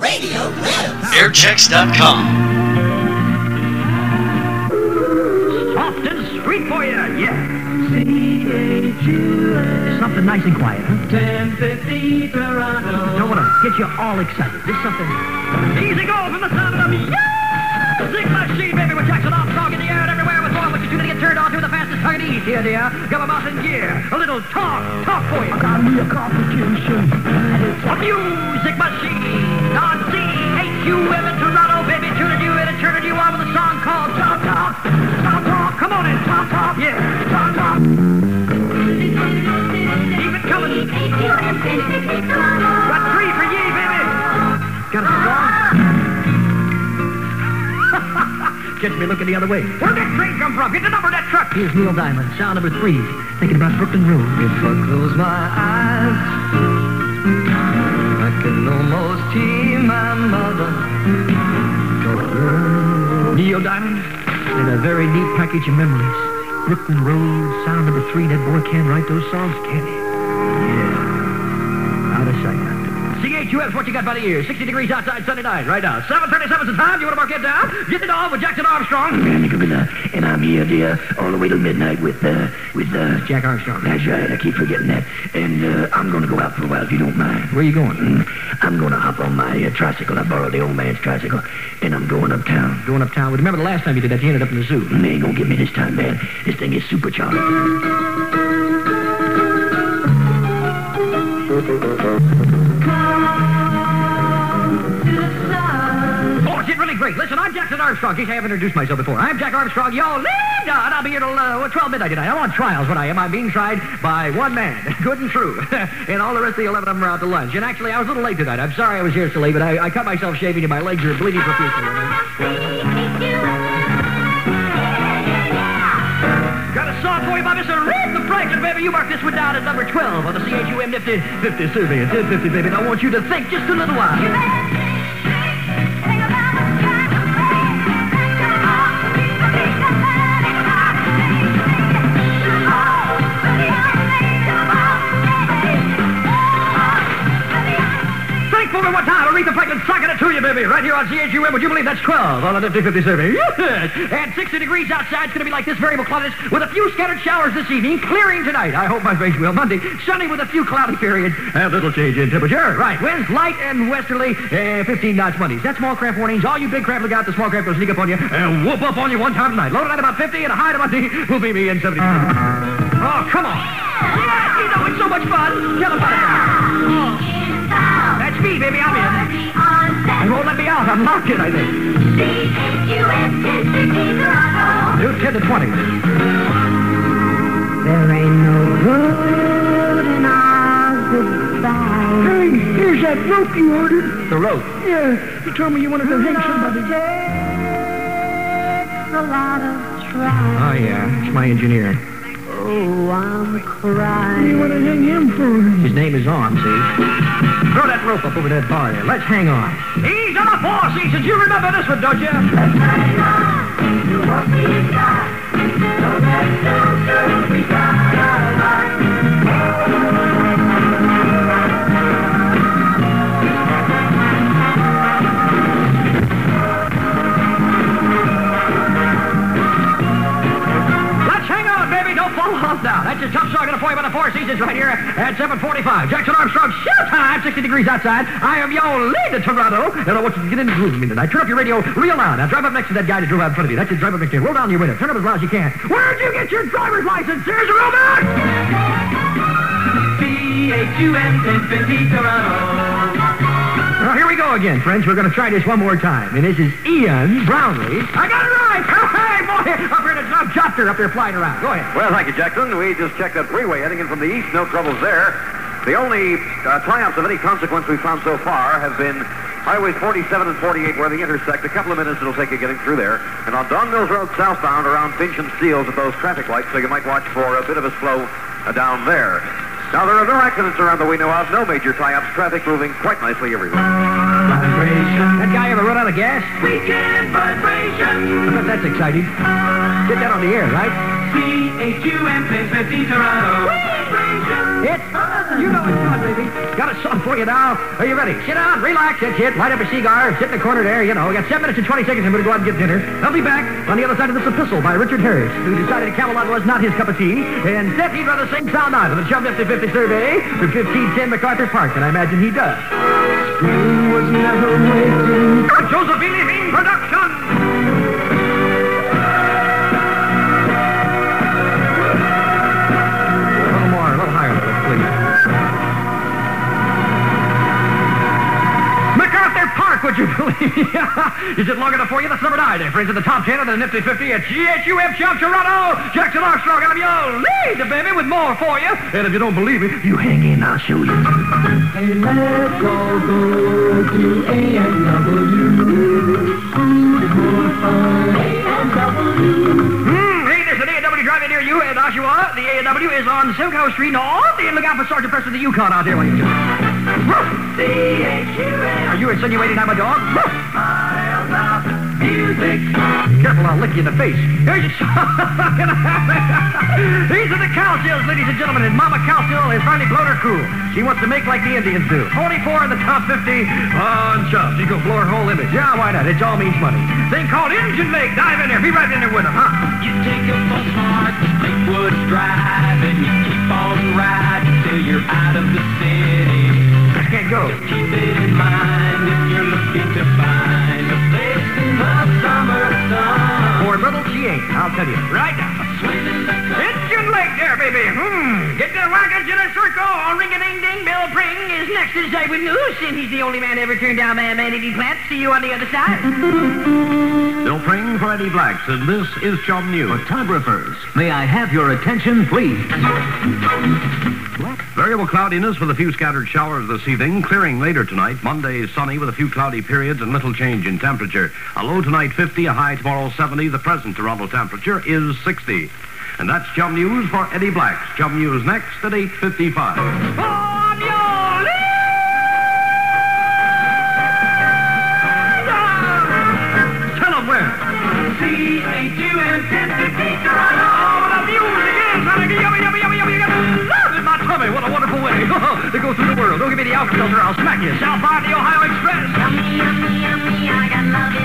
Radio lives. Airchecks.com. Soft and sweet for you, yeah. Something nice and quiet, huh? 1050 Toronto. Don't want to get you all excited. Just something easy going from the sound of them. Yeah! Zig machine, baby, with Jackson Armstrong in the air and everywhere with more what you're going to get turned on to the fastest target east here, dear. Got 'em out in gear. A little talk, talk for you. I got me a complication. A music machine on CHUM in Toronto, baby, tuning you in and turning you on with a song called Talk Talk. Talk Talk. Come on in, Talk Talk. Yeah, Talk Talk. Keep it coming. Catch me looking the other way. Where'd that train come from? Get the number of that truck. Here's Neil Diamond, sound number three. Thinking about Brooklyn Road. If I close my eyes, I can almost hear my mother. Neil Diamond, in a very neat package of memories. Brooklyn Road, sound number three. That boy can't write those songs, can he? Of- CHUS, what you got by the ear? 60 degrees outside, sunny night, right now. 737 is the time. You want to mark it down? Get it on with Jackson Armstrong. Man, you're good And I'm here, dear, all the way till midnight with, uh, with, uh, Jack Armstrong. that's right, I keep forgetting that. And, uh, I'm gonna go out for a while if you don't mind. Where are you going? Mm, I'm gonna hop on my uh, tricycle. I borrowed the old man's tricycle, and I'm going uptown. Going uptown. Well, remember the last time you did that, you ended up in the zoo. And they ain't gonna get me this time, man. This thing is supercharged. great. Listen, I'm Jackson Armstrong. Case I haven't introduced myself before. I'm Jack Armstrong, y'all. And I'll be here till uh, 12 midnight tonight. I'm on trials, what I am. I'm being tried by one man, good and true. and all the rest of the 11 of them are out to lunch. And actually, I was a little late tonight. I'm sorry I was here so late, but I, I cut myself shaving and my legs are bleeding profusely. Got a song for you by Mr. Aretha Franklin, baby. You mark this one down at number 12 on the CHUM Nifty 50 survey. At 1050, baby. And I want you to think just a little while. Me one time. Aretha it to you, baby. Right here on CHUM. Would you believe that's 12 on the Nifty 50 survey? Yes. And 60 degrees outside. It's going to be like this variable cloudiness with a few scattered showers this evening. Clearing tonight. I hope my face will. Monday, sunny with a few cloudy periods. And a little change in temperature. Right. Winds light and westerly. Uh, 15 knots Mondays. That's small craft warnings. All you big craft look out. The small craft will sneak up on you and whoop up on you one time tonight. Low tonight about 50 and a high to Monday will be me in 70. Oh, come on. Yeah, you know, it's so much fun. Tell them about it. That's baby. I'm in. They won't let me out. I'm locked in, I think. Do 10 to 20. There ain't no good in our goodbye. Hey, here's that rope you ordered. The rope. Yeah, you told me you wanted to hang somebody. Takes a lot of trying. Oh, yeah. It's my engineer. Oh, I'm crying. You want to hang him for? His name is On, see? Throw that rope up over that bar there. Let's hang on. He's on the four seasons. You remember this one, don't you? Let's Don't now. That's your song going to play by the Four Seasons right here at 745. Jackson Armstrong, showtime, 60 degrees outside. I am your lead to Toronto, and I want you to get in the groove with me tonight. Turn up your radio real loud. Now drive up next to that guy that drove out in front of you. That's your drive up next to you. Roll down your window. Turn up as loud as you can. Where'd you get your driver's license? Here's a robot! 1050 Toronto. Again, friends. We're going to try this one more time. And this is Ian Brownlee. I got it right! Hey, boy! Up here the top chopper up there flying around. Go ahead. Well, thank you, Jackson. We just checked that freeway heading in from the east. No troubles there. The only uh, triumphs of any consequence we've found so far have been highways 47 and 48 where they intersect. A couple of minutes it'll take you getting through there. And on Don Mills Road southbound around Finch and Steeles at those traffic lights, so you might watch for a bit of a slow uh, down there. Now, there are no accidents around that we know of, no major tie-ups, traffic moving quite nicely everywhere. Vibration. That guy ever run out of gas? Weekend vibration. I bet that's exciting. Get that on the air, right? C-H-U-M 1050 Toronto. It's, you know it's fun, baby. Got a song for you now. Are you ready? Sit down, relax, that's it. Light up a cigar, sit in the corner there, you know. Got 7 minutes and 20 seconds. I'm going to go out and get dinner. I'll be back on the other side of this epistle by Richard Harris, who decided Camelot was not his cup of tea, and said he'd rather sing Sound Nine on the Chum 50-50 survey for 1510 MacArthur Park, and I imagine he does. Spring was never waiting. A Josephine production! Would you believe? Is it long enough for you? That's number nine there, friends, in the top ten of the Nifty 50 at GHUF Jump Toronto. Jackson Armstrong, I'm your lead, baby, with more for you. And if you don't believe me, you hang in, I'll show you. Hey, let's all go to A&W. More fun. A&W. Hmm, hey, there's an A&W driving near you in Oshawa. The A&W is on Simcoe Street North. And look out for Sergeant Preston the Yukon out there while you do it. Are you insinuating I'm a dog? Careful, I'll lick you in the face. Here's your These are the Cowsills, ladies and gentlemen, and Mama Cowsill has finally blown her cool. She wants to make like the Indians do. 44 in the top 50 on Chubb. She go blow her whole image. Yeah, why not? It all means money. Thing called Indian Lake. Dive in there. Be right in there with them, huh? You take a bus mark, Lakewood Drive, and you keep on riding till you're out of the city. Go. Keep it in mind if you're looking to find a place in the summer sun. For little she ain't, I'll tell you. Right now. Swimming the Engine there, baby. Hmm. Get the wagons in a circle. Ring-a-ding-ding. Bill Pring is next to say with news, and he's the only man ever turned down by a man Eddie Plant. See you on the other side. Bill Pring for Eddie Blacks, and this is Chum News. Photographers, may I have your attention, please? Variable cloudiness with a few scattered showers this evening, clearing later tonight. Monday sunny with a few cloudy periods and little change in temperature. A low tonight 50, a high tomorrow 70. The present Toronto temperature is 60. And that's Chum News for Eddie Blacks. Chum News next at 8.55. On your lead! Tell 'em where. C-H-U-M 1050 Toronto. Oh, the music is honey, yummy, yummy, yummy, yummy, yummy. Love in my tummy. What a wonderful way to go through the world. Don't give me the Alka-Seltzer. I'll smack you. Southbound the Ohio Express. Yummy, yummy, yummy, I got love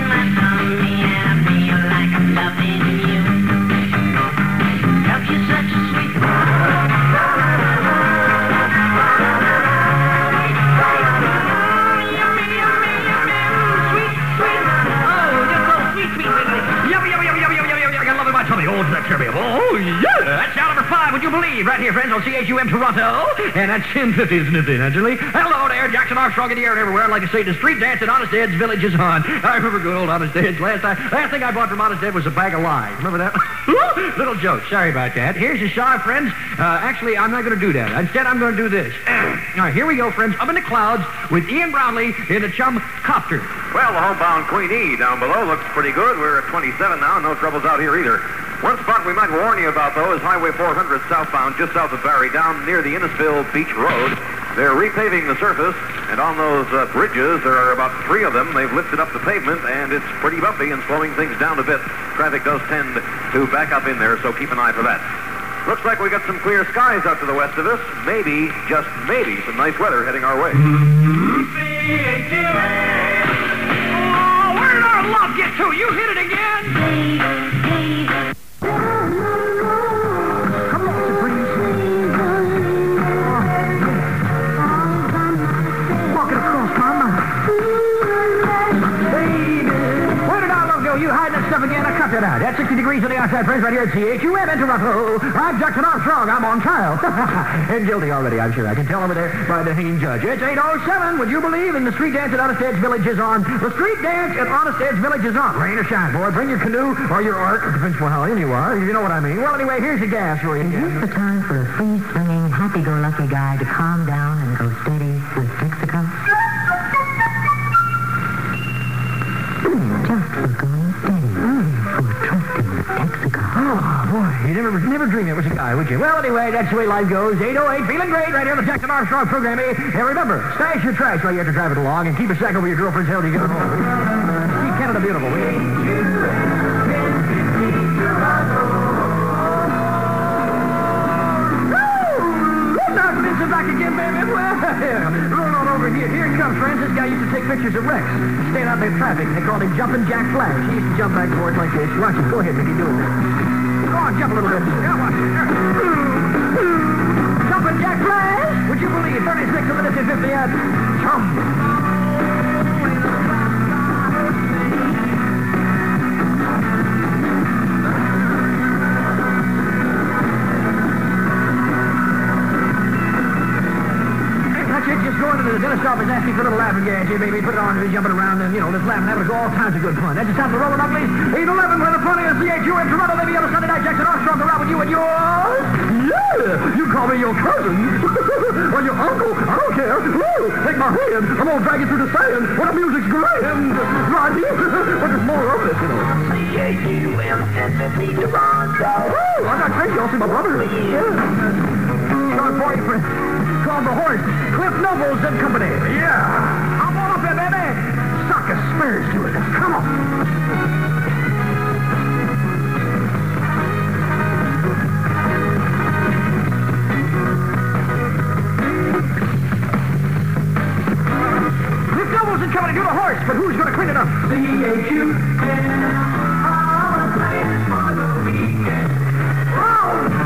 believe? Right here, friends, on CHUM Toronto. And that's 1050, isn't it, naturally? Hello there, Jackson Armstrong in the air and everywhere. Like to say the street dance at Honest Ed's Village is on. I remember good old Honest Ed's. Last, time, last thing I bought from Honest Ed was a bag of lies. Remember that? Little joke. Sorry about that. Here's your shot, friends. Uh, actually, I'm not going to do that. Instead, I'm going to do this. All right, here we go, friends. Up in the clouds with Ian Brownlee in the chum copter. Well, the homebound Queen E down below looks pretty good. We're at 27 now. No troubles out here either. One spot we might warn you about, though, is Highway 400 southbound, just south of Barrie, down near the Innisfil Beach Road. They're repaving the surface, and on those uh, bridges, there are about three of them. They've lifted up the pavement, and it's pretty bumpy and slowing things down a bit. Traffic does tend to back up in there, so keep an eye for that. Looks like we got some clear skies out to the west of us. Maybe, just maybe, some nice weather heading our way. Oh, where did our love get to? You hit it again. Our? You hiding that stuff again? I cut that out. At 60 degrees on the outside, friends, right here at CHUM in Toronto. I'm Jackson Armstrong. I'm on trial. and guilty already, I'm sure. I can tell over there by the hanging judge. It's 8.07. Would you believe? And the street dance at Honest Ed's Village is on. The street dance at Honest Ed's Village is on. Rain or shine, boy. Bring your canoe or your ark. It depends on how you are. You know what I mean. Well, anyway, here's your gas you. Is this the time for a free-swinging, happy-go-lucky guy to calm down and go steady you never never dream it was a guy, would you? Well, anyway, that's the way life goes. 808, feeling great right here on the Jackson Armstrong program. And remember, stash your trash while you have to drive it along and keep a sack over your girlfriend's head till you get home. Keep Canada beautiful, will? Woo! back again, baby. Well, roll on over here. Here it comes, friends. This guy used to take pictures of Rex. Staying out in traffic. They called him Jumping Jack Flash. He used to jump back and forth like this. Watch him. Go ahead, Mickey. Do it. Go on, jump a little bit. Yeah, watch. Jumping Jack Flash. Would you believe 36 minutes and 50 at Chum. It, to the dentist office asking for a little laughing gas here, baby. Put it on, jumping around and, you know, just laughing, having a go, all kinds of good fun. That's just time to roll it up, please. 8-11 for the funny of CHU in Toronto, baby, on a Sunday night. Jackson Armstrong around with you and yours. Yeah, you call me your cousin. or your uncle. I don't care. Woo, take my hand. I'm going to drag you through the sand when the music's grand. Right here. but there's more of this, you know. C-H-U-M-N-F-E Toronto. Woo, I'm not crazy. I'll see my brother. Yeah. Going for Called the horse. Cliff Nobles and Company. Yeah. I'm on up there, baby. Suck a spurs to it. Come on. Cliff Nobles and Company do the horse, but who's going to clean it up? Oh,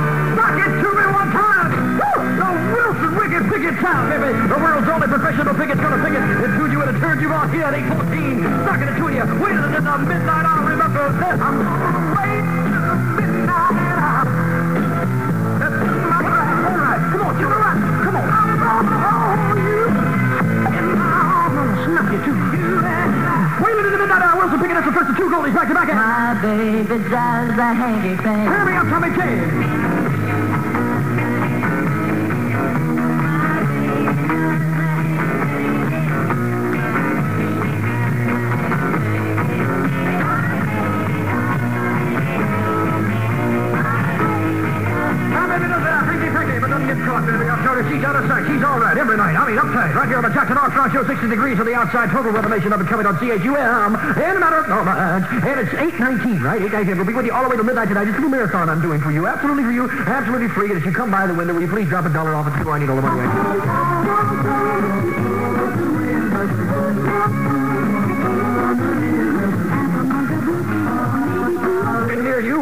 Picket Town, baby. The world's only professional picket's gonna picket. It tuned you in a turd you on here at 814. Sucking it to you. Waiting in the midnight hour. Remember this. I'm gonna wait till the midnight hour. That's my right. All right. Come on, it a. Come on. I'm gonna hold you. And I'm gonna snuff you too. Waiting in the midnight hour. Wilson Pickett. That's the first of two goldies back to back. My baby does the hanky thing. Hurry up, Tommy King. She's out of sight. She's all right every night. I mean, uptight. Right here on the Jackson Armstrong Show, 60 degrees on the outside. Total revelation of it coming on CHUM in a matter of moments. And it's 8.19, right? 8.19. We'll be with you all the way to midnight tonight. It's a little marathon I'm doing for you. Absolutely for you. Absolutely free. And if you come by the window, will you please drop a dollar off it before I need all the money? And near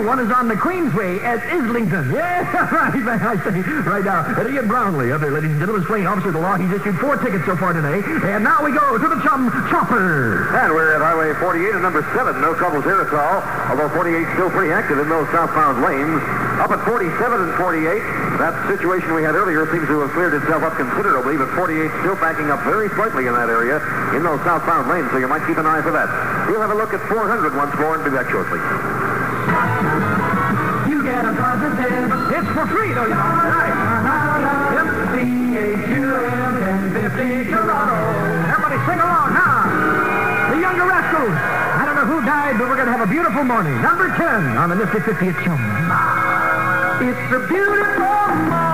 one is on the Queensway at Islington. Yeah, right, I say, right now. Ian Brownlee, up there, ladies and gentlemen, is playing officer of the law. He's issued four tickets so far today. And now we go to the Chum Chopper. And we're at Highway 48 and number 7. No troubles here at all. Although 48 still pretty active in those southbound lanes. Up at 47 and 48, that situation we had earlier seems to have cleared itself up considerably, but 48 still backing up very slightly in that area in those southbound lanes, so you might keep an eye for that. We'll have a look at 400 once more and be back shortly. It's for free, though, you know. Right. Yep. C-H-U-M 1050 Toronto. Everybody sing along, huh? The Younger Rascals. I don't know who died, but we're going to have a beautiful morning. Number 10 on the Nifty 50 at Chum. It's a beautiful I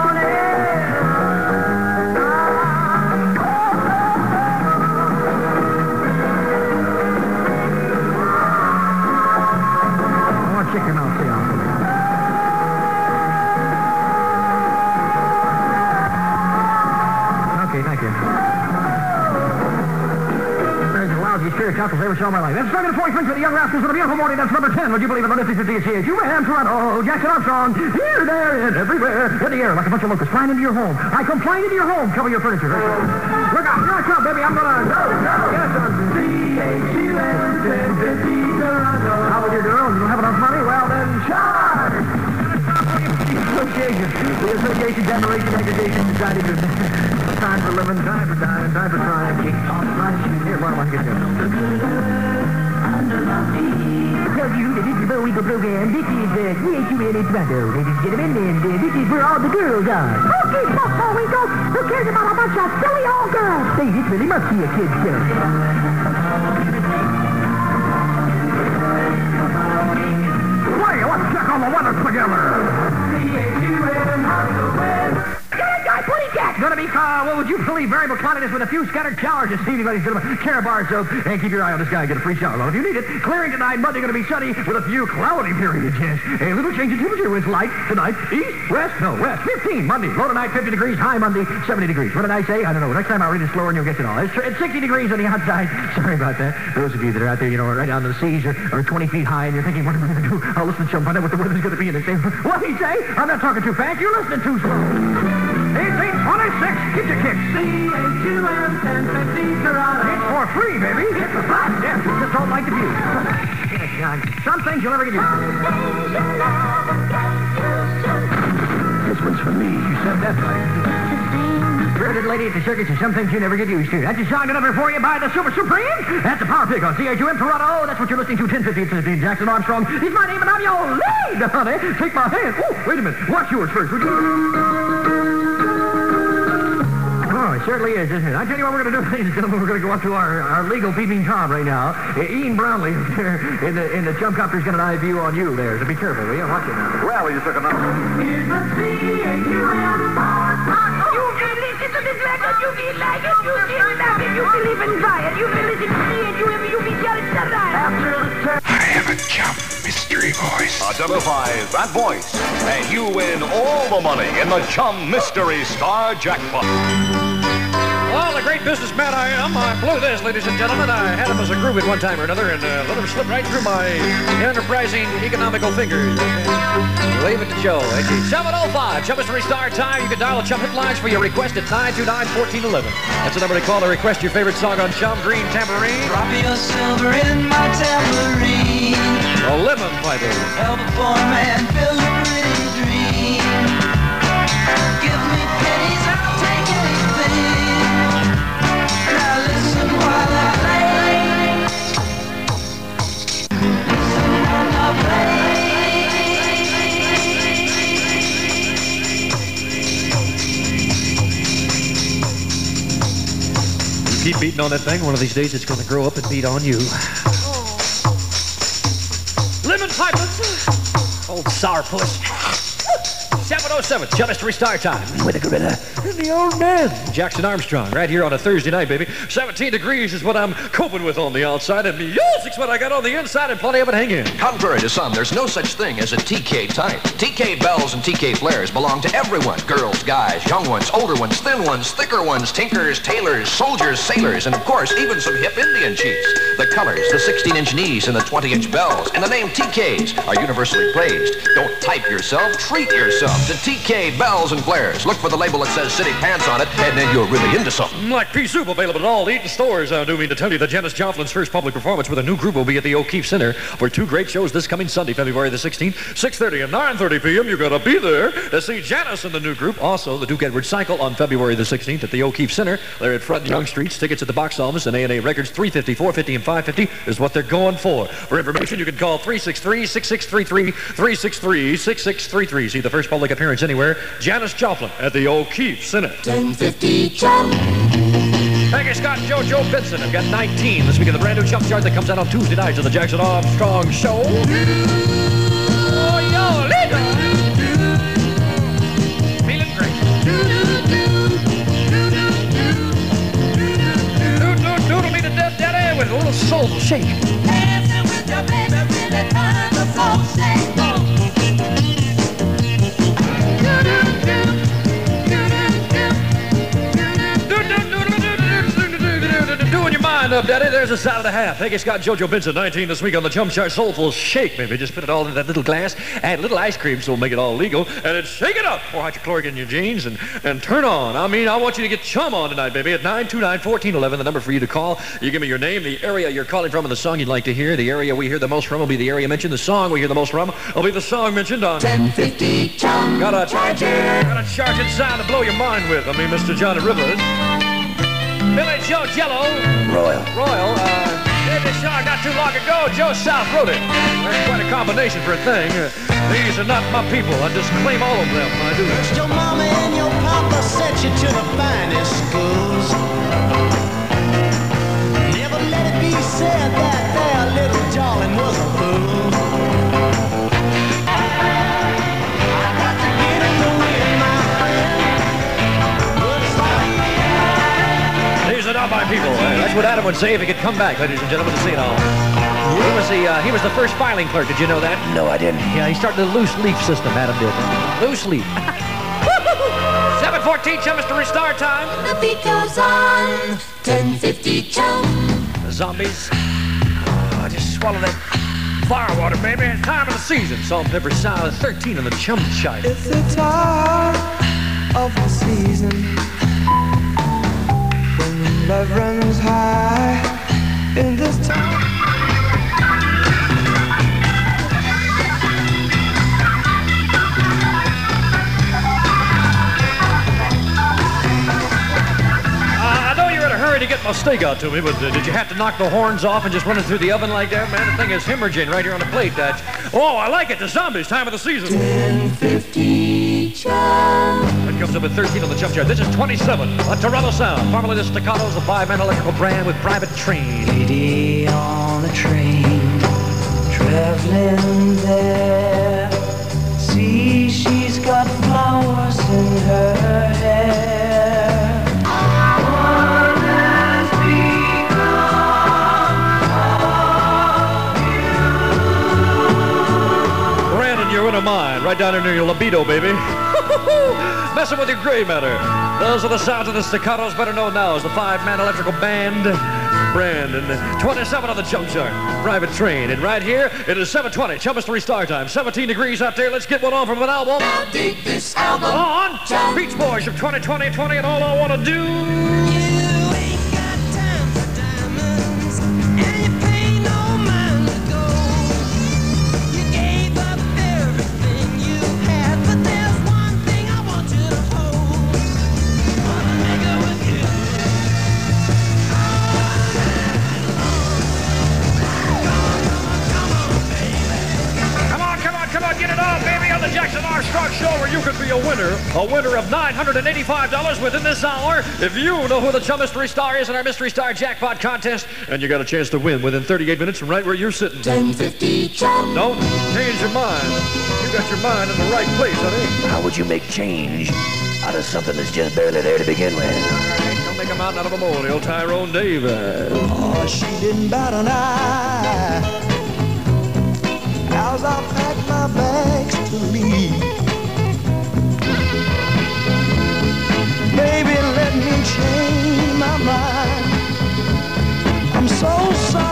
I ever saw my life. That's Dragon 40 French with the Young Rascals with a beautiful morning. That's number 10. Would you believe it? On Nifty 50 at CHU. Ham, Toronto, Jackson Armstrong. Here, there, and everywhere. In the air like a bunch of locusts flying into your home. I come flying into your home. Cover your furniture. Look out. Here I come, baby. I'm going to... Go, go. Yes, sir. C-H-U-M 1050 Toronto. How would you do? You don't have enough money? Well, then charge! Association. The Association Generation Aggregation to... Time for living, time for dying, time for trying. Here, why don't I get you? Tell you this is the. This is Toronto, ladies this is where all the girls are. Who cares about a bunch of silly old girls? Say, this really must be a kid's show. City, uh, what would you believe? Variable cloudiness with a few scattered showers Just this evening, ladies and gentlemen. Carabar soap, and keep your eye on this guy. Get a free shower load if you need it. Clearing tonight, Monday going to be sunny with a few cloudy periods, yes. A little change in temperature with light tonight. East, west, no, west. 15 Monday. Low tonight, 50 degrees. High Monday, 70 degrees. What did I say? I don't know. Next time I'll read it slower and you'll get it all. It's, it's 60 degrees on the outside. Sorry about that. Those of you that are out there, you know, right down to the seas or, or 20 feet high and you're thinking, what am I going to do? I'll listen to some, find out what the weather's going to be. And they say, what he say? I'm not talking too fast. You're listening too slow. 1826. Get your kicks. 1050 Toronto. It's for free, baby. It's a fact. Yes, just don't like the view. John. Some things you'll never get used to. This one's for me. You said that right. Spirited lady at the circus is some things you never get used to. That's a song delivered for you by the Super Supreme. That's a power pick on CHUM Toronto. That's what you're listening to. 1050 It's Jackson Armstrong. He's my name and I'm your lead, honey. Take my hand. Oh, wait a minute. Watch yours first, would you? It certainly is, isn't it? I tell you what we're going to do, ladies and gentlemen. We're going to go up to our, our legal peeping Tom right now. Uh, Ian Brownlee there in the, in the chum copter's got an eye view on you there, so be careful, will you? Watch it now. Well, we just took another. Here's the C-A-Q-M You can listen to this record, you can like it, you can love it, you can even buy you can listen to you can, you can tell. After the turn. I have a chum mystery voice. Identifies that voice, and you win all the money in the Chum Mystery Star Jackpot. Great businessman I am, I blew this, ladies and gentlemen. I had him as a groove at one time or another and uh, let him slip right through my enterprising economical fingers. Leave it to Joe. Thank you. 705, Chum Mystery Star Time. You can dial the Chum Hit lines for your request at 929-1411. That's the number to call to request your favorite song on Chum Green Tambourine. Drop your silver in my tambourine. A lemon. Help a poor man fill keep beating on that thing, one of these days it's going to grow up and beat on you. Oh. Lemon pipers. Old sourpuss. 707, Chum Mystery Star Time. With a gorilla. And the old man, Jackson Armstrong, right here on a Thursday night, baby. 17 degrees is what I'm coping with on the outside, and music's what I got on the inside, and plenty of it hanging. Contrary to some, there's no such thing as a TK type. TK bells and TK flares belong to everyone. Girls, guys, young ones, older ones, thin ones, thicker ones, tinkers, tailors, soldiers, sailors, and of course, even some hip Indian chiefs. The colors, the 16-inch knees, and the 20-inch bells, and the name TKs are universally praised. Don't type yourself, treat yourself to TK bells and flares. Look for the label that says City Pants on it, and then you're really into something. Mm, like pea soup available at all Eaton stores. I do mean to tell you that Janis Joplin's first public performance with a new group will be at the O'Keefe Center for two great shows this coming Sunday, February the 16th, 6.30 and 9.30 p.m. You're going to be there to see Janis and the new group. Also, the Duke Edwards Cycle on February the 16th at the O'Keefe Center. They're at Front and Yonge Streets. Tickets at the box office and A&A Records 350, 450, and 550 is what they're going for. For information, you can call 363-6633, 363-6633. See the first public appearance anywhere, Janis Joplin at the O'Keefe Center. 1050 Chum. Peggy Scott and JoJo Benson have got 19 this week of the brand new Chum Chart that comes out on Tuesday nights on the Jackson Armstrong Show. Up, Daddy. There's a side of the half. Peggy Scott, JoJo Benson, 19 this week on the Chum Chart Soulful Shake. Maybe just put it all in that little glass, add a little ice cream so we'll make it all legal, and then shake it up. Pour hydrochloric in your jeans and, and turn on. I mean, I want you to get chum on tonight, baby, at 929-1411, the number for you to call. You give me your name, the area you're calling from, and the song you'd like to hear. The area we hear the most from will be the area mentioned. The song we hear the most from will be the song mentioned on... 1050 Chum. Got a charger. got a charging sound to blow your mind with. I mean, Mr. Johnny Rivers. Billy Joe Jello. Royal. Royal, uh, did this song not too long ago. Joe South wrote it. That's quite a combination for a thing. Uh, these are not my people. I just claim all of them. I do. Your mama and your papa sent you to the finest schools. Never let it be said that their little darling was a fool. People. Uh, That's what Adam would say if he could come back, ladies and gentlemen, to see it all. He was the uh, he was the first filing clerk. Did you know that? No, I didn't. Yeah, he started the loose leaf system. Adam did. Loose leaf. 714 Chum Mystery Star time. The beat goes on. 1050 chum. The zombies. Oh, just swallowed that firewater, baby. It's time of the season. Salt, pepper, salad, 13 on the chum chart. It's the time of the season when Love runs high in this town. to get my steak out to me, but uh, did you have to knock the horns off and just run it through the oven like that? Man, the thing is hemorrhaging right here on the plate, Dutch. Oh, I like it. The zombies, time of the season. 10, it comes up at 13 on the jump chair. This is 27 on Toronto Sound. Formerly the Staccato's, a five-man electrical brand with private train. Lady on a train, traveling there. See, she's got flowers in her hair. Brandon, you're in mind right down in your libido, baby. Messing with your gray matter. Those are the sounds of the Staccatos, better known now as the five-man electrical band. Brandon, 27 on the chum chart. Private train. And right here, it is 720. Chum Mystery Star time. 17 degrees out there. Let's get one on from an album. Now dig this album. On. Beach Boys of 2020 20 and all I want to do. A winner. Of $985 within this hour if you know who the Chum Mystery Star is in our Mystery Star Jackpot contest. And you got a chance to win within 38 minutes from right where you're sitting. 1050 chum. Don't change your mind. You got your mind in the right place, honey. How would you make change out of something that's just barely there to begin with? Don't make a mountain out of a molehill, Tyrone Davis. Oh, she didn't bat an eye as I packed my bags to leave. Baby, let me change my mind. I'm so sorry.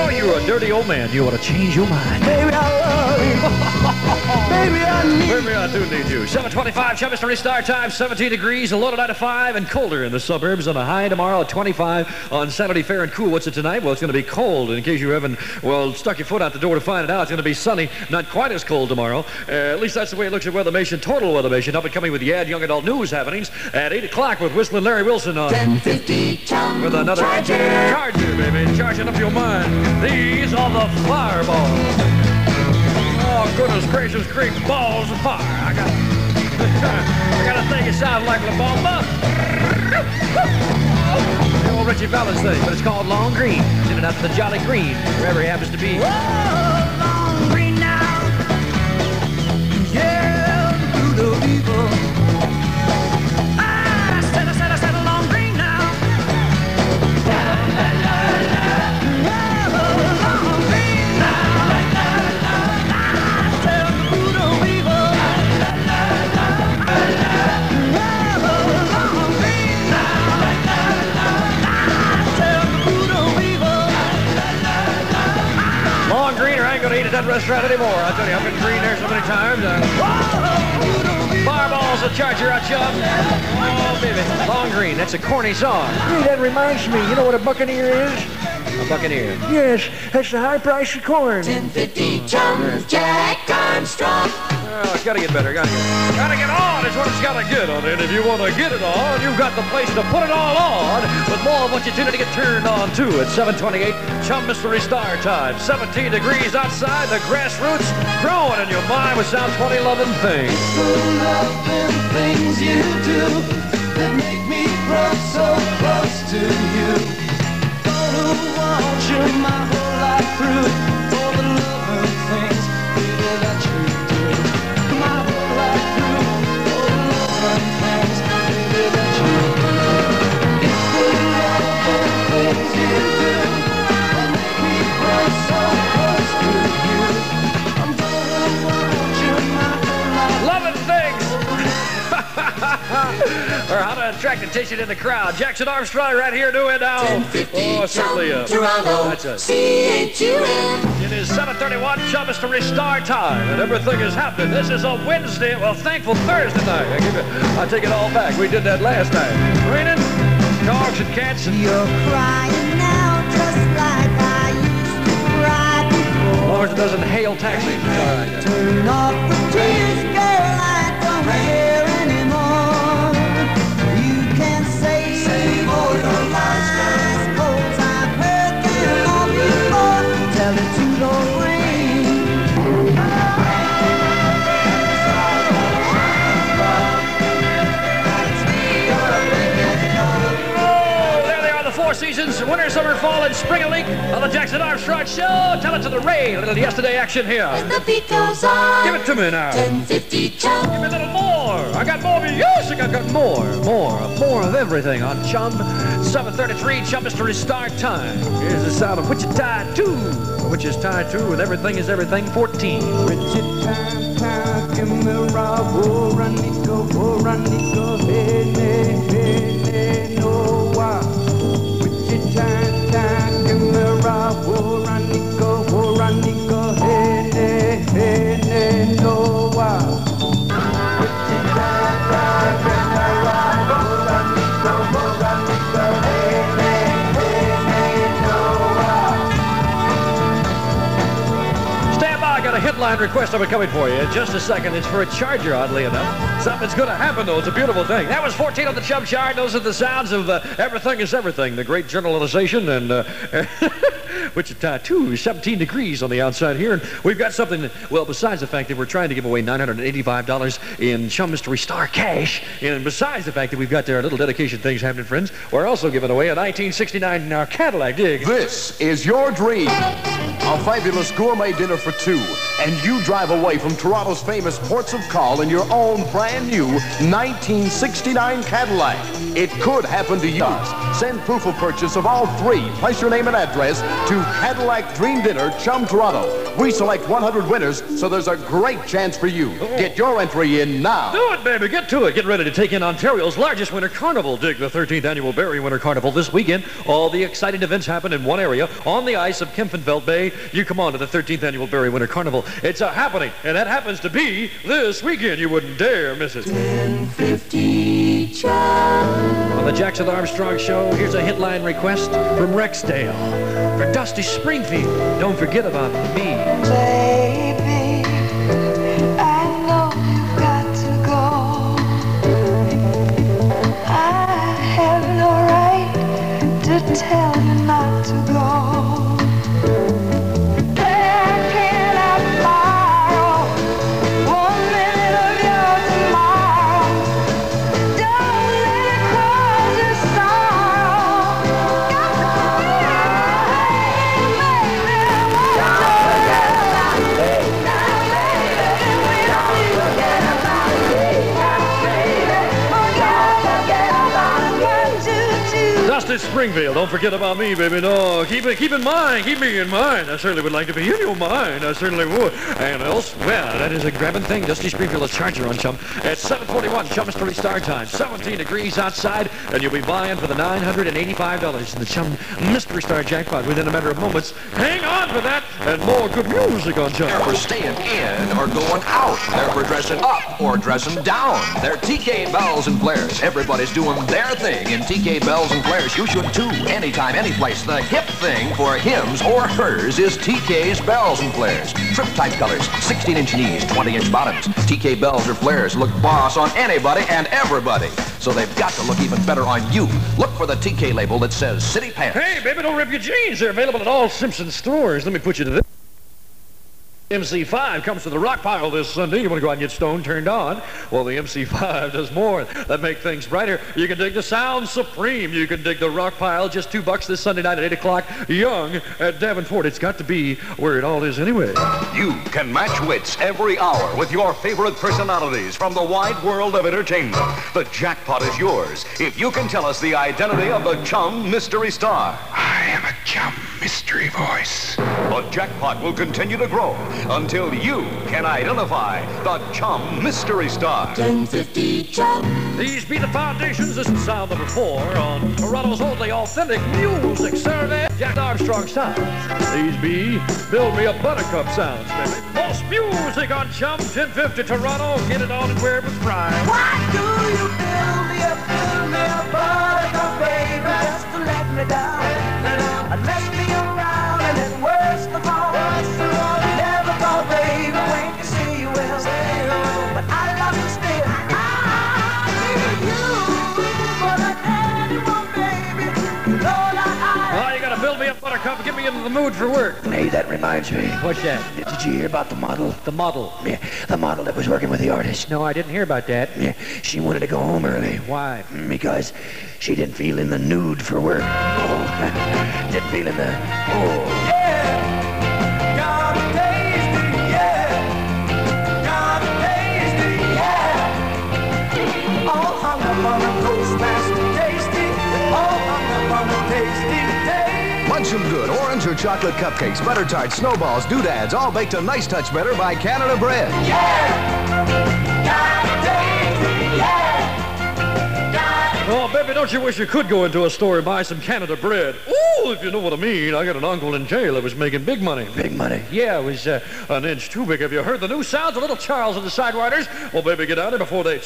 Oh, you're a dirty old man. You ought to change your mind. Baby, I love you. Baby, I need Baby, I do need you. 725, Chum Mystery Star time, 17 degrees, a low tonight of 5, and colder in the suburbs, and a high tomorrow at 25 on Saturday, fair and cool. What's it tonight? Well, it's going to be cold. In case you haven't, well, stuck your foot out the door to find it out, it's going to be sunny, not quite as cold tomorrow. Uh, at least that's the way it looks at Weathermation, Total Weather Weathermation, up and coming with the Ad Young Adult News happenings at 8 o'clock with Whistling Larry Wilson on 1050 chum. with another Charger. Charger, baby, charging up your mind. These are the fireballs. Oh, goodness gracious, great balls of fire. I got, I got a thing that sounds like La Bamba. The old Ritchie Valens thing, but it's called Long Green. Send it out to the Jolly Green, wherever he happens to be. Oh, that restaurant anymore. I tell you, I've been green there so many times. Uh, fireballs, a charger, a chub. Oh, baby. Long Green, that's a corny song. Hey, that reminds me. You know what a buccaneer is? A buccaneer. Yes, that's the high price of corn. 1050 chum. Jack Armstrong. Oh, it's gotta get better, gotta get Gotta get on is what it's gotta get on. And if you want to get it on, you've got the place to put it all on. With more of what you in to get turned on to at 728 Chum Mystery Star Time. 17 degrees outside, the grassroots growing in your mind with Sound 20 loving things. loving things you do that make me grow so close to you. Gonna want you my whole life through. Attract attention in the crowd. Jackson Armstrong right here doing now. Oh, certainly. Uh, that's a, it is 7:31 Chubba's to restart time, and everything is happening. This is a Wednesday, well, thankful Thursday night. I, give it, I take it all back. We did that last night. Raining, dogs and cats, and You're crying now just like I used to cry as before. long as it doesn't hail taxi. It's all right. Turn off the tears, seasons, summer, fall, and spring a leak on the Jackson Armstrong Show. Tell it to the rain. A little yesterday action here. The beat goes on. Give it to me now. 1050 chum. Give me a little more. I got more music. I got more, more, more of everything on Chum. 733 Chum Mystery Start Time. Here's the sound of Witchi Tai To, which is tied to with Everything is Everything 14. Stand headline request I've been coming for you. In just a second, it's for a charger, oddly enough. Something's going to happen, though. It's a beautiful thing. That was 14 on the Chum Chart. Those are the sounds of uh, Everything is Everything, the great journalization. And uh, Wichita, too, 17 degrees on the outside here. And we've got something, well, besides the fact that we're trying to give away $985 in Chum Mystery Star cash, and besides the fact that we've got their little dedication things happening, friends, we're also giving away a 1969 uh, Cadillac dig. This is your dream. A fabulous gourmet dinner for two, and you drive away from Toronto's famous ports of call in your own brand new 1969 Cadillac. It could happen to you. Send proof of purchase of all three, place your name and address to Cadillac Dream Dinner, Chum, Toronto. We select 100 winners, so there's a great chance for you. Get your entry in now. Do it, baby. Get to it. Get ready to take in Ontario's largest winter carnival. Dig the 13th annual Barrie Winter Carnival this weekend. All the exciting events happen in one area on the ice of Kempenfelt Bay. You come on to the 13th annual Barrie Winter Carnival. It's a happening, and that happens to be this weekend. You wouldn't dare miss it. 1050 chum. On the Jackson Armstrong Show, here's a headline request from Rexdale for Dusty Springfield. Don't forget about me. Baby, I know you've got to go. I have no right to tell you not to go. Springfield, don't forget about me, baby. No, keep it, keep in mind, keep me in mind. I certainly would like to be in your mind. I certainly would. And else, well, that is a grabbing thing. Dusty Springfield, a charger on Chum. At 741, Chum Mystery Star Time. 17 degrees outside, and you'll be buying for the $985 in the Chum Mystery Star jackpot within a matter of moments. Hang on for that, and more good music on Chum. They're for staying in or going out. They're for dressing up or dressing down. They're TK Bells and Flares. Everybody's doing their thing in TK Bells and Flares. You should too. Anytime, anyplace. The hip thing for hims or hers is TK's Bells and Flares. Trip type colors, 16 inch knees, 20 inch bottoms. TK Bells or Flares look boss on anybody and everybody. So they've got to look even better on you. Look for the TK label that says City Pants. Hey, baby, don't rip your jeans. They're available at all Simpson stores. Let me put you to this. MC5 comes to the rock pile this Sunday. You want to go out and get stone turned on? Well, the MC5 does more that make things brighter. You can dig the sound supreme. You can dig the rock pile. Just two bucks this Sunday night at 8 o'clock. Yonge at Davenport. It's got to be where it all is anyway. You can match wits every hour with your favorite personalities from the wide world of entertainment. The jackpot is yours if you can tell us the identity of the Chum Mystery Star. I am a chum. Mystery voice. The jackpot will continue to grow until you can identify the Chum Mystery Star. 1050 Chum. These be the foundations. This is sound number four on Toronto's only authentic music survey. Jack Armstrong sounds. These be Build Me Up Buttercup sounds, baby. Most music on Chum 1050 Toronto. Get it on and wear it with pride. Why do you build me up, build me a buttercup, baby, just to let me down? And Get into the mood for work. Hey, that reminds me. What's that? Did you hear about the model? The model. Yeah, the model that was working with the artist. No, I didn't hear about that. Yeah, she wanted to go home early. Why? Mm, because she didn't feel in the nude for work. Oh, didn't feel in the. Oh. Taste. Munch 'em good orange or chocolate cupcakes, butter tarts, snowballs, doodads, all baked a nice touch better by Canada Bread. Oh, baby, don't you wish you could go into a store and buy some Canada bread? Ooh, if you know what I mean. I got an uncle in jail that was making big money. Big money? Yeah, it was uh, an inch too big. Have you heard the new sounds of little Charles and the Sidewinders? Well, baby, get out there before they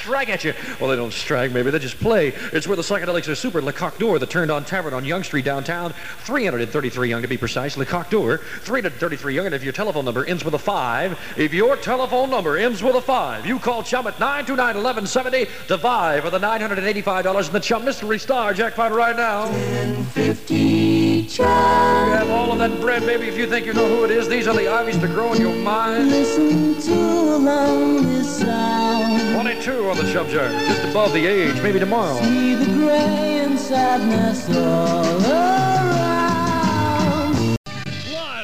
strike at you. Well, they don't strike, maybe. They just play. It's where the psychedelics are super. Le Coq d'Or, the turned on tavern on Yonge Street downtown. 333 Yonge to be precise. Le Coq d'Or, 333 Yonge. And if your telephone number ends with a 5, if your telephone number ends with a 5, you call Chum at 929-1170 to vie for the $985 in the Chum Mystery Star jackpot right now. 1050 Chum. You have all of that bread, baby. If you think you know who it is, these are the ivies to grow in your mind. Listen to a lonely sound. 22 on the jar, just above the age, maybe tomorrow. See the gray and sadness all around.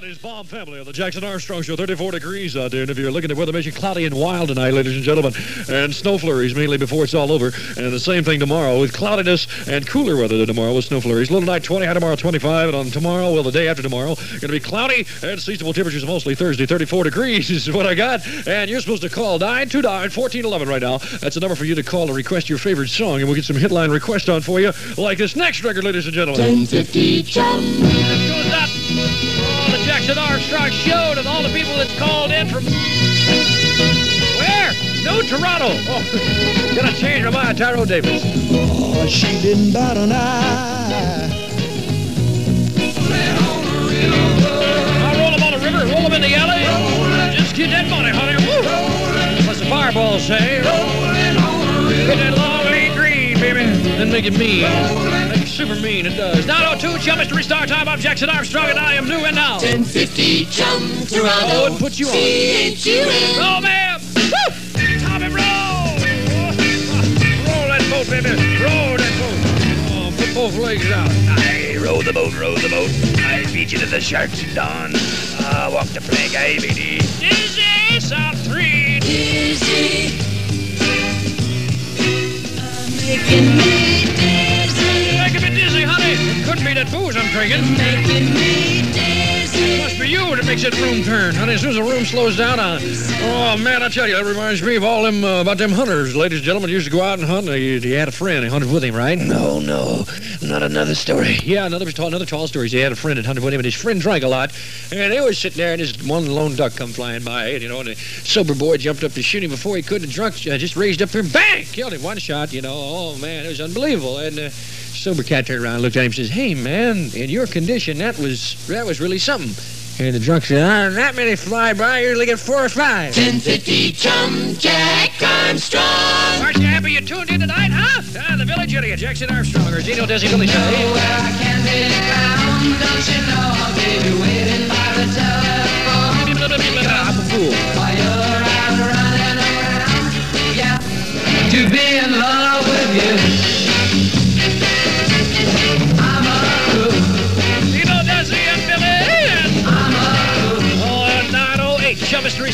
Is Bob Family on the Jackson Armstrong Show? 34 degrees uh, out there. And if you're looking at weather, makes it cloudy and wild tonight, ladies and gentlemen. And snow flurries mainly before it's all over. And the same thing tomorrow with cloudiness and cooler weather than tomorrow with snow flurries. Little night 20, high tomorrow 25. And on tomorrow, well, the day after tomorrow, going to be cloudy and seasonable temperatures mostly Thursday. 34 degrees is what I got. And you're supposed to call 929-1411 right now. That's the number for you to call to request your favorite song. And we'll get some hitline requests on for you like this next record, ladies and gentlemen. 1050 Chum. Jackson Armstrong Show to all the people that's called in from. Where? No, Toronto. Oh, gonna change my mind, Tyrone Davis. Oh, she didn't bat an eye. I roll them on the river, roll them in the alley. Just get that money, honey. Woo. What's the fireball say? Get that long lean green, baby. Then make it mean. Make it super mean, it does. 902 Chum Mr. Star Time. I'm Jackson Armstrong, and I am new and now. 1050 Chum Toronto. Oh, and put you on. C-H-U-M. Oh, man. Woo! Tommy, Roe. Roll that boat, baby. Roll that boat. Oh, put both legs out. I row the boat, row the boat. I beat you to the sharks at dawn. Ah, walk the plank, I beat you. Dizzy, South 3. Dizzy. Making me dizzy. Making me dizzy, honey. It couldn't be that booze I'm drinking. Making me dizzy. Be you that makes that room turn, honey. As soon as the room slows down, I... Oh, man, I tell you, that reminds me of all them, uh, about them hunters. Ladies and gentlemen, used to go out and hunt. He, he had a friend. He hunted with him, right? No, no, not another story. Yeah, another tall, another tall story. He had a friend that hunted with him, and his friend drank a lot. And they was sitting there, and this one lone duck come flying by, and you know, and the sober boy jumped up to shoot him before he could. The drunk uh, just raised up there and bang, killed him. One shot, you know. Oh man, it was unbelievable. And uh, sober cat turned around, and looked at him, and says, "Hey man, in your condition, that was that was really something." And the drunk said, ah, "That many fly by, you're looking four or five." 1050 Chum Jack Armstrong. Aren't you happy you tuned in tonight, huh? Ah, the Village Idiot, Jackson Armstrong, or Desi Billy Show. Where I can be found, don't you know I'll be waiting by the telephone. I'm a fool. While you're out running around, yeah, to be in love with you.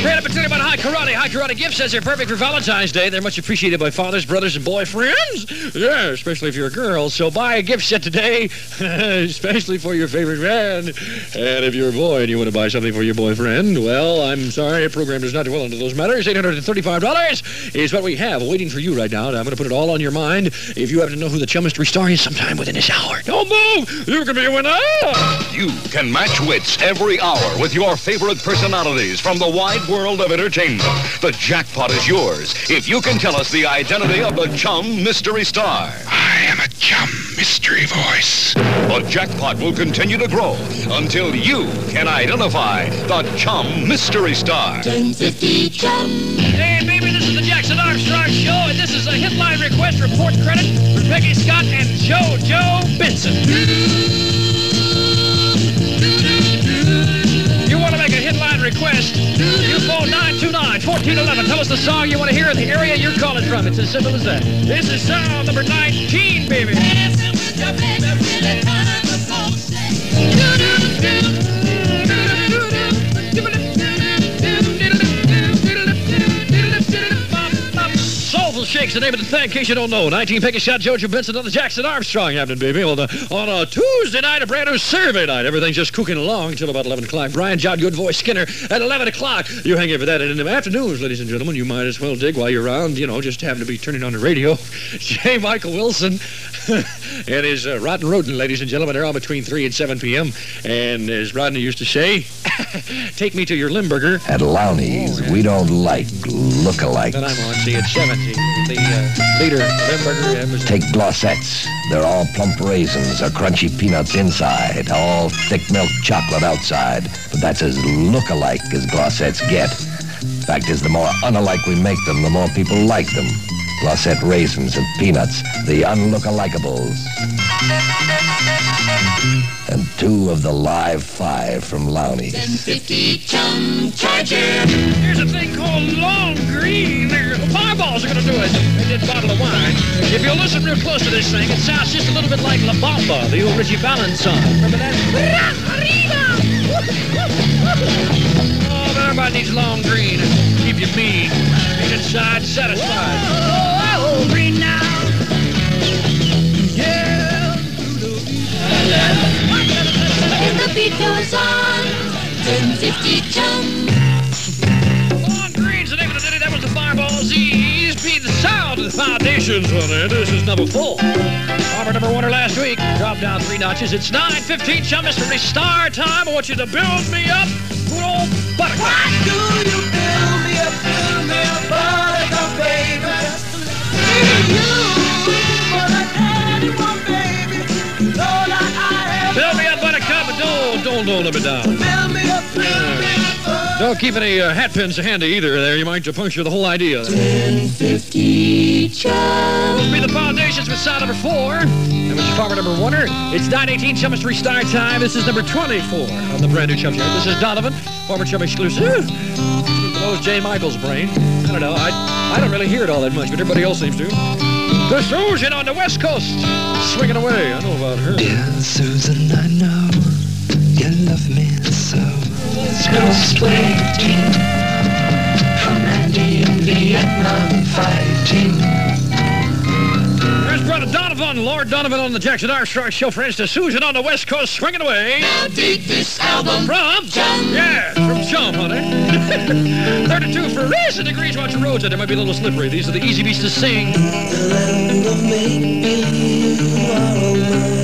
Straight up you about High Karate. High Karate gift sets are perfect for Valentine's Day. They're much appreciated by fathers, brothers, and boyfriends. Yeah, especially if you're a girl. So buy a gift set today, especially for your favorite man. And if you're a boy and you want to buy something for your boyfriend, well, I'm sorry, our program does not dwell into those matters. $835 is what we have waiting for you right now. I'm going to put it all on your mind. If you happen to know who the Chum Mystery Star is sometime within this hour, don't move. You can be a winner. You can match wits every hour with your favorite personalities from the wide world of entertainment. The jackpot is yours if you can tell us the identity of the Chum Mystery Star. I am a chum mystery voice. The jackpot will continue to grow until you can identify the Chum Mystery Star. 1050 chum. Hey, baby, this is the Jackson Armstrong Show, and this is a hitline request report credit for Peggy Scott and JoJo Benson. Request? You phone 929-1411. Tell us the song you want to hear in the area you're calling from. It's as simple as that. This is song number 19, baby. Shake's the name of the thing, in case you don't know. 19 Peggy Scott, Jojo Benson, on the Jackson Armstrong happening, baby. Well, the, on a Tuesday night, a brand new survey night. Everything's just cooking along until about 11 o'clock. Brian John Good Voice Skinner at 11 o'clock. You hang in for that. And in the afternoons, ladies and gentlemen, you might as well dig while you're around, you know, just happen to be turning on the radio. J. Michael Wilson and his uh, Rotten Rodent, ladies and gentlemen, they're on between 3 and 7 p.m. And as Rodney used to say, take me to your Limburger. At Lowney's, we don't like look-alikes. Then I'm on, see, at 70. The uh, leader, was Take Glosettes. They're all plump raisins or crunchy peanuts inside, all thick milk chocolate outside. But that's as look-alike as Glosettes get. Fact is, the more unalike we make them, the more people like them. Glosette raisins and peanuts, the unlook-alikables. And two of the live five from Lowney's. 1050 chum charger. Here's a thing called long green. Fireballs are going to do it. And this bottle of wine. If you listen real close to this thing, it sounds just a little bit like La Bamba, the old Ritchie Valens song. Remember that? Oh, but everybody needs long green. Keep you mean. Inside satisfied. Oh, green now. Yeah. And the beat goes on. 1050 chum. Long Green's the name of the ditty. That was the Fireballs. Be the sound of the foundations on it. This is number four. Farmer number one or last week. Drop down three notches. It's 9.15. Chum Mystery Star time. I want you to build me up. Good old buttercup. Why do you build Don't keep any uh, hat pins handy either there. You might puncture the whole idea. 1050 chum. Be the foundations with sound number four. And Mr. Farmer number one. It's 918 Chum Mystery Star time. This is number 24 on the brand new Chum Show. This is Donovan, former Chum exclusive. Blows Jay Michael's brain. I don't know. I, I don't really hear it all that much, but everybody else seems to. The Susan on the West Coast. Swinging away. I know about her. Dear Susan, I know you love me so. Ghost waiting from Andy in Vietnam fighting. There's brother Donovan, Lord Donovan on the Jackson Armstrong Show. friends instance, Susan on the West Coast swinging away. Now dig this album From Chum. Yeah, from Chum, honey. 32 for racing degrees. Watch the roads. They might be a little slippery. These are the easy beats to sing. The land of make-believe, you are all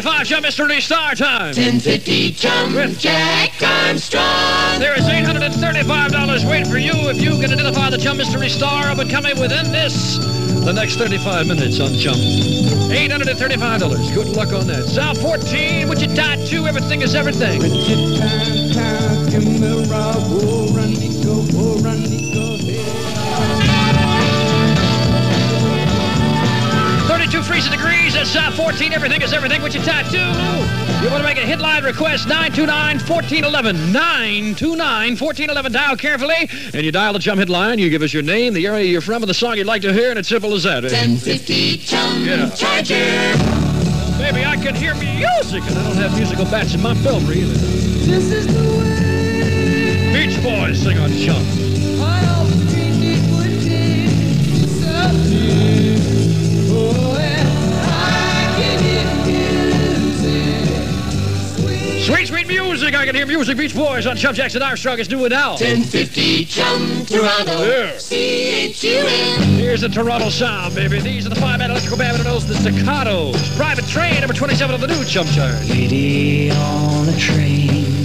25 Chum Mystery Star Time. 1050 Chum Jack Armstrong. There is $835 waiting for you if you can identify the Chum Mystery Star but come coming within this. The next 35 minutes on Chum. $835. Good luck on that. South 14, Would you die too? everything is everything. Oh, run, oh, run. Freezing degrees. That's uh, 14. Everything is everything with your tattoo. You want to make a hitline request? 929-1411. 929-1411. Dial carefully, and you dial the Chum hitline. You give us your name, the area you're from, and the song you'd like to hear, and it's simple as that. 1050 Chum Yeah. Charger. Baby, I can hear music, and I don't have musical bats in my belfry either. This is the way Beach Boys sing on Chum. Music. Sweet, sweet music. I can hear music. Beach Boys on Chum Jackson Armstrong is doing now. 1050 Chum Toronto. Yeah. C-H-U-M. Here's the Toronto sound, baby. These are the five-man electrical band that knows the staccatos. Private Train, number 27 on the new Chum chart. Lady on a train,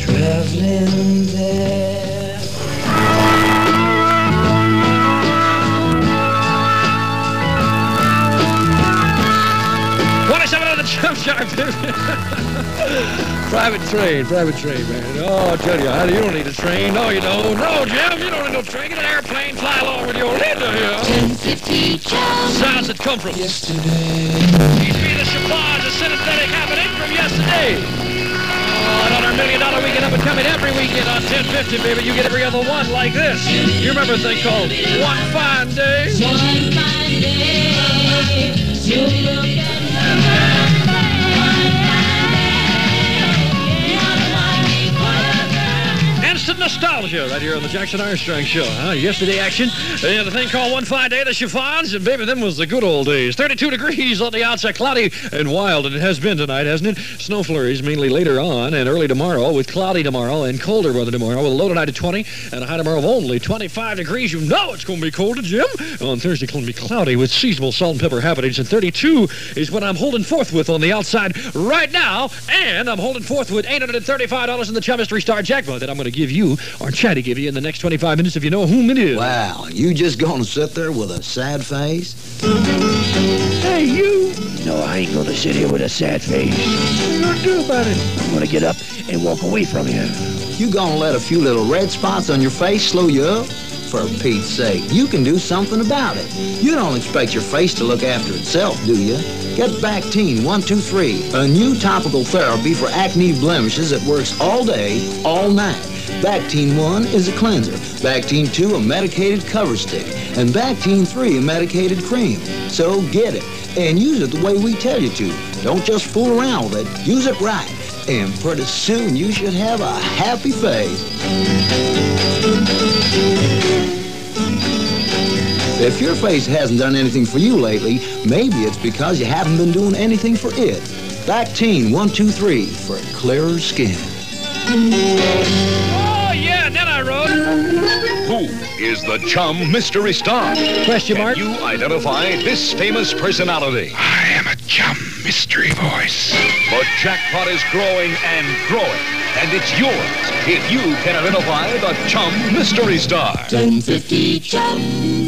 traveling there. 27 on the Chum chart, baby. Private Train, Private Train, man. Oh, I tell you, how do you don't need a train. No, you don't. No, Jim, you don't need no train. Get an airplane, fly along with your leader here. 1050 Chum. Sounds that come from yesterday. These be the Chapage, a synesthetic happening from yesterday. Oh, our million dollar weekend up and coming every weekend on 1050, baby, you get every other one like this. You remember a thing called One Fine Day? One fine day, nostalgia right here on the Jackson Armstrong Show. Huh? Yesterday action. And the thing called One Fine Day, the chiffons, and baby, them was the good old days. 32 degrees on the outside, cloudy and wild, and it has been tonight, hasn't it? Snow flurries mainly later on and early tomorrow, with cloudy tomorrow and colder weather tomorrow, with a low tonight of 20 and a high tomorrow of only 25 degrees. You know it's going to be colder, Jim. On Thursday, it's going to be cloudy with seasonal salt and pepper happenings, and 32 is what I'm holding forth with on the outside right now, and I'm holding forth with $835 in the Chum Mystery Star jackpot that I'm going to give you, or try to give you, in the next 25 minutes if you know whom it is. Wow, you just gonna sit there with a sad face? Hey, you! No, I ain't gonna sit here with a sad face. What are you gonna do about it? I'm gonna get up and walk away from you. You gonna let a few little red spots on your face slow you up? For Pete's sake, you can do something about it. You don't expect your face to look after itself, do you? Get Bactine 123, a new topical therapy for acne blemishes that works all day, all night. Bactine 1 is a cleanser, Bactine 2 a medicated cover stick, and Bactine 3 a medicated cream. So get it, and use it the way we tell you to. Don't just fool around with it, use it right. And pretty soon you should have a happy face. If your face hasn't done anything for you lately, maybe it's because you haven't been doing anything for it. Bactine 123 for clearer skin. Oh, yeah, then I wrote. Who is the Chum Mystery Star? Question mark. Can you identify this famous personality? I am a chum mystery voice. The jackpot is growing and growing, and it's yours if you can identify the Chum Mystery Star. 1050 Chum.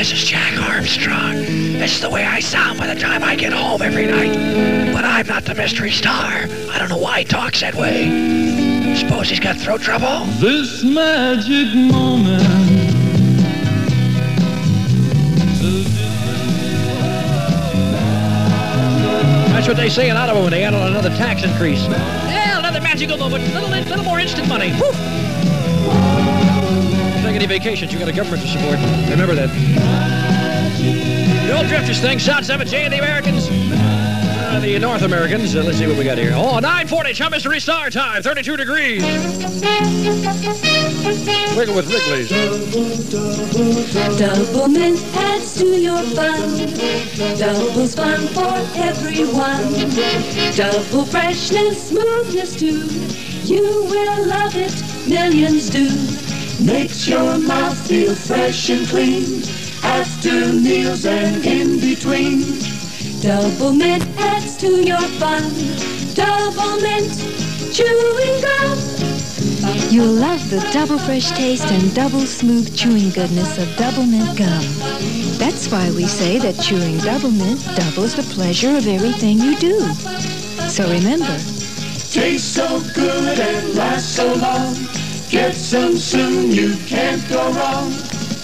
This is Jack Armstrong. This is the way I sound by the time I get home every night. But I'm not the mystery star. I don't know why he talks that way. Suppose he's got throat trouble? This magic moment. That's what they say in Ottawa when they add on another tax increase. Yeah, another magical moment. A Little, little more instant money. Woo! Any vacations, you got a government to support. Remember that. The old drifters thing, Shot 7J and the Americans. Uh, the North Americans. Uh, let's see what we got here. Oh, 940, Chum Mystery Star time, 32 degrees. Wiggle with Wrigley's. Doublemint adds to your fun. Double's fun for everyone. Double freshness, smoothness too. You will love it, millions do. Makes your mouth feel fresh and clean. After meals and in between. Doublemint adds to your fun. Doublemint chewing gum. You'll love the double fresh taste and double smooth chewing goodness of Doublemint gum. That's why we say that chewing Doublemint doubles the pleasure of everything you do. So remember, Tastes so good and lasts so long. Get some soon, you can't go wrong.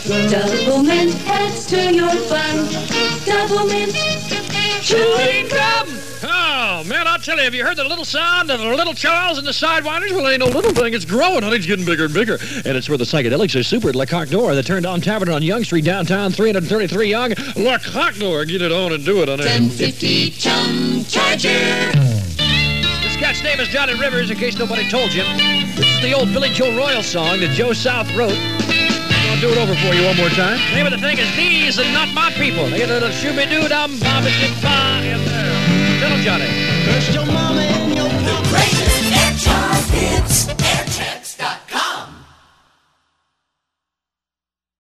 Doublemint adds to your fun. Doublemint chewing gum. Oh, man, I'll tell you, have you heard the little sound of the little Charles and the Sidewinders? Well, ain't no little thing. It's growing, honey. It's getting bigger and bigger. And it's where the psychedelics are super at Le Coq d'Or, the turned on tavern on Yonge Street, downtown, 333 Yonge. Le Coq d'Or. Get it on and do it, honey. 1050 chum charger. That's name is Johnny Rivers, in case nobody told you. This is the old Billy Joe Royal song that Joe South wrote. I'm gonna do it over for you one more time. The name of the thing is These and Not My People. They get a little shooby doo dum bobby in there. Gentle Johnny. First your mama and your the greatest hits.